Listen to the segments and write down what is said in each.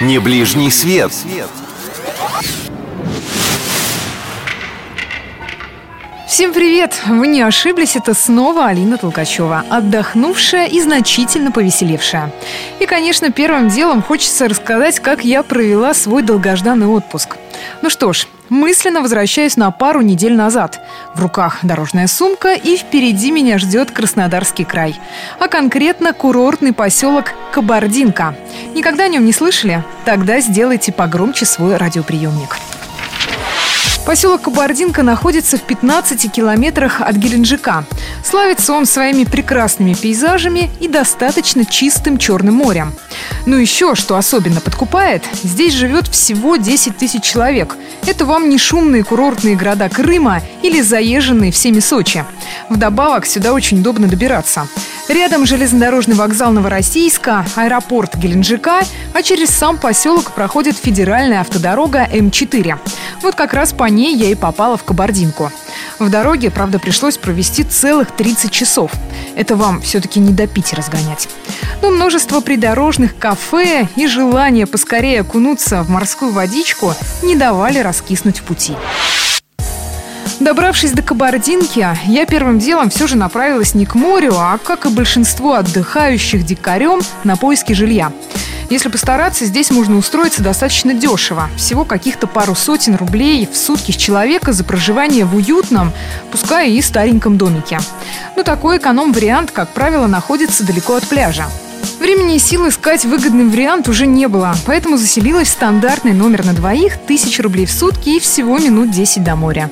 Не ближний свет. Всем привет! Вы не ошиблись, это снова Алина Толкачева, отдохнувшая и значительно повеселевшая. И, конечно, первым делом хочется рассказать, как я провела свой долгожданный отпуск. Ну что ж, мысленно возвращаюсь на пару недель назад. В руках дорожная сумка, и впереди меня ждет Краснодарский край. А конкретно курортный поселок Кабардинка. Никогда о нем не слышали? Тогда сделайте погромче свой радиоприемник. Поселок Кабардинка находится в 15 километрах от Геленджика. Славится он своими прекрасными пейзажами и достаточно чистым Черным морем. Ну еще, что особенно подкупает, здесь живет всего 10 тысяч человек. Это вам не шумные курортные города Крыма или заезженные всеми Сочи. Вдобавок сюда очень удобно добираться. Рядом железнодорожный вокзал Новороссийска, аэропорт Геленджика, а через сам поселок проходит федеральная автодорога М4. Вот как раз по ней я и попала в Кабардинку. В дороге, правда, пришлось провести целых 30 часов. Это вам все-таки не до Питера разгонять. Но множество придорожных кафе и желание поскорее окунуться в морскую водичку не давали раскиснуть в пути. Добравшись до Кабардинки, я первым делом все же направилась не к морю, а, как и большинство отдыхающих дикарем, на поиски жилья. Если постараться, здесь можно устроиться достаточно дешево. Всего каких-то пару сотен рублей в сутки с человека за проживание в уютном, пускай и стареньком домике. Но такой эконом-вариант, как правило, находится далеко от пляжа. Времени и сил искать выгодный вариант уже не было, поэтому заселилась в стандартный номер на двоих, тысяч рублей в сутки и всего минут 10 до моря.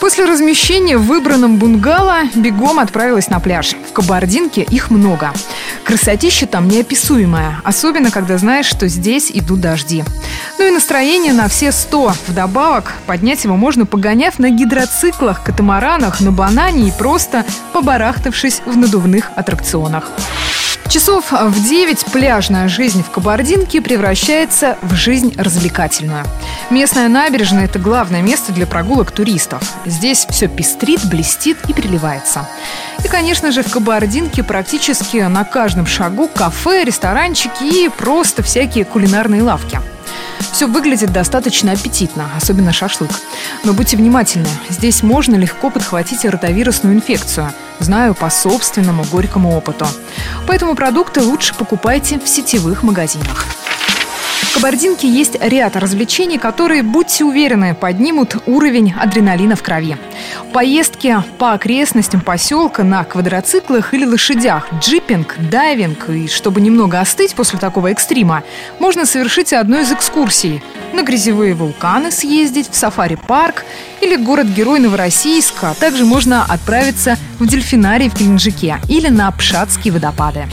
После размещения в выбранном бунгало бегом отправилась на пляж. В Кабардинке их много. Красотища там неописуемая, особенно когда знаешь, что здесь идут дожди. Ну и настроение на все сто. Вдобавок, поднять его можно, погоняв на гидроциклах, катамаранах, на банане и просто побарахтавшись в надувных аттракционах. Часов в 9 пляжная жизнь в Кабардинке превращается в жизнь развлекательную. Местная набережная – это главное место для прогулок туристов. Здесь все пестрит, блестит и переливается. И, конечно же, в Кабардинке практически на каждом шагу кафе, ресторанчики и просто всякие кулинарные лавки – все выглядит достаточно аппетитно, особенно шашлык. Но будьте внимательны, здесь можно легко подхватить ротовирусную инфекцию. Знаю по собственному горькому опыту. Поэтому продукты лучше покупайте в сетевых магазинах. В Кабардинке есть ряд развлечений, которые, будьте уверены, поднимут уровень адреналина в крови. Поездки по окрестностям поселка на квадроциклах или лошадях, джипинг, дайвинг и, чтобы немного остыть после такого экстрима, можно совершить одну из экскурсий. На грязевые вулканы съездить, в сафари-парк или город-герой Новороссийска. Также можно отправиться в дельфинарий в Геленджике или на Пшатские водопады.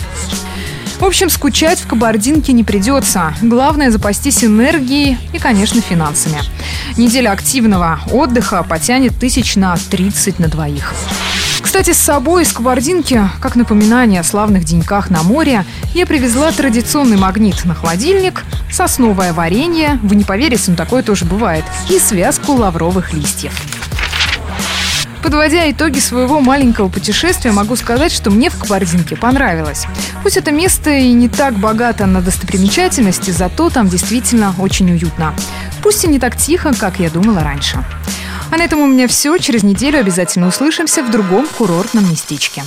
В общем, скучать в Кабардинке не придется. Главное запастись энергией и, конечно, финансами. Неделя активного отдыха потянет тысяч на 30 на двоих. Кстати, с собой из Кабардинки, как напоминание о славных деньках на море, я привезла традиционный магнит на холодильник, сосновое варенье, вы не поверите, но такое тоже бывает, и связку лавровых листьев. Подводя итоги своего маленького путешествия, могу сказать, что мне в Кабардинке понравилось. Пусть это место и не так богато на достопримечательности, зато там действительно очень уютно. Пусть и не так тихо, как я думала раньше. А на этом у меня все. Через неделю обязательно услышимся в другом курортном местечке.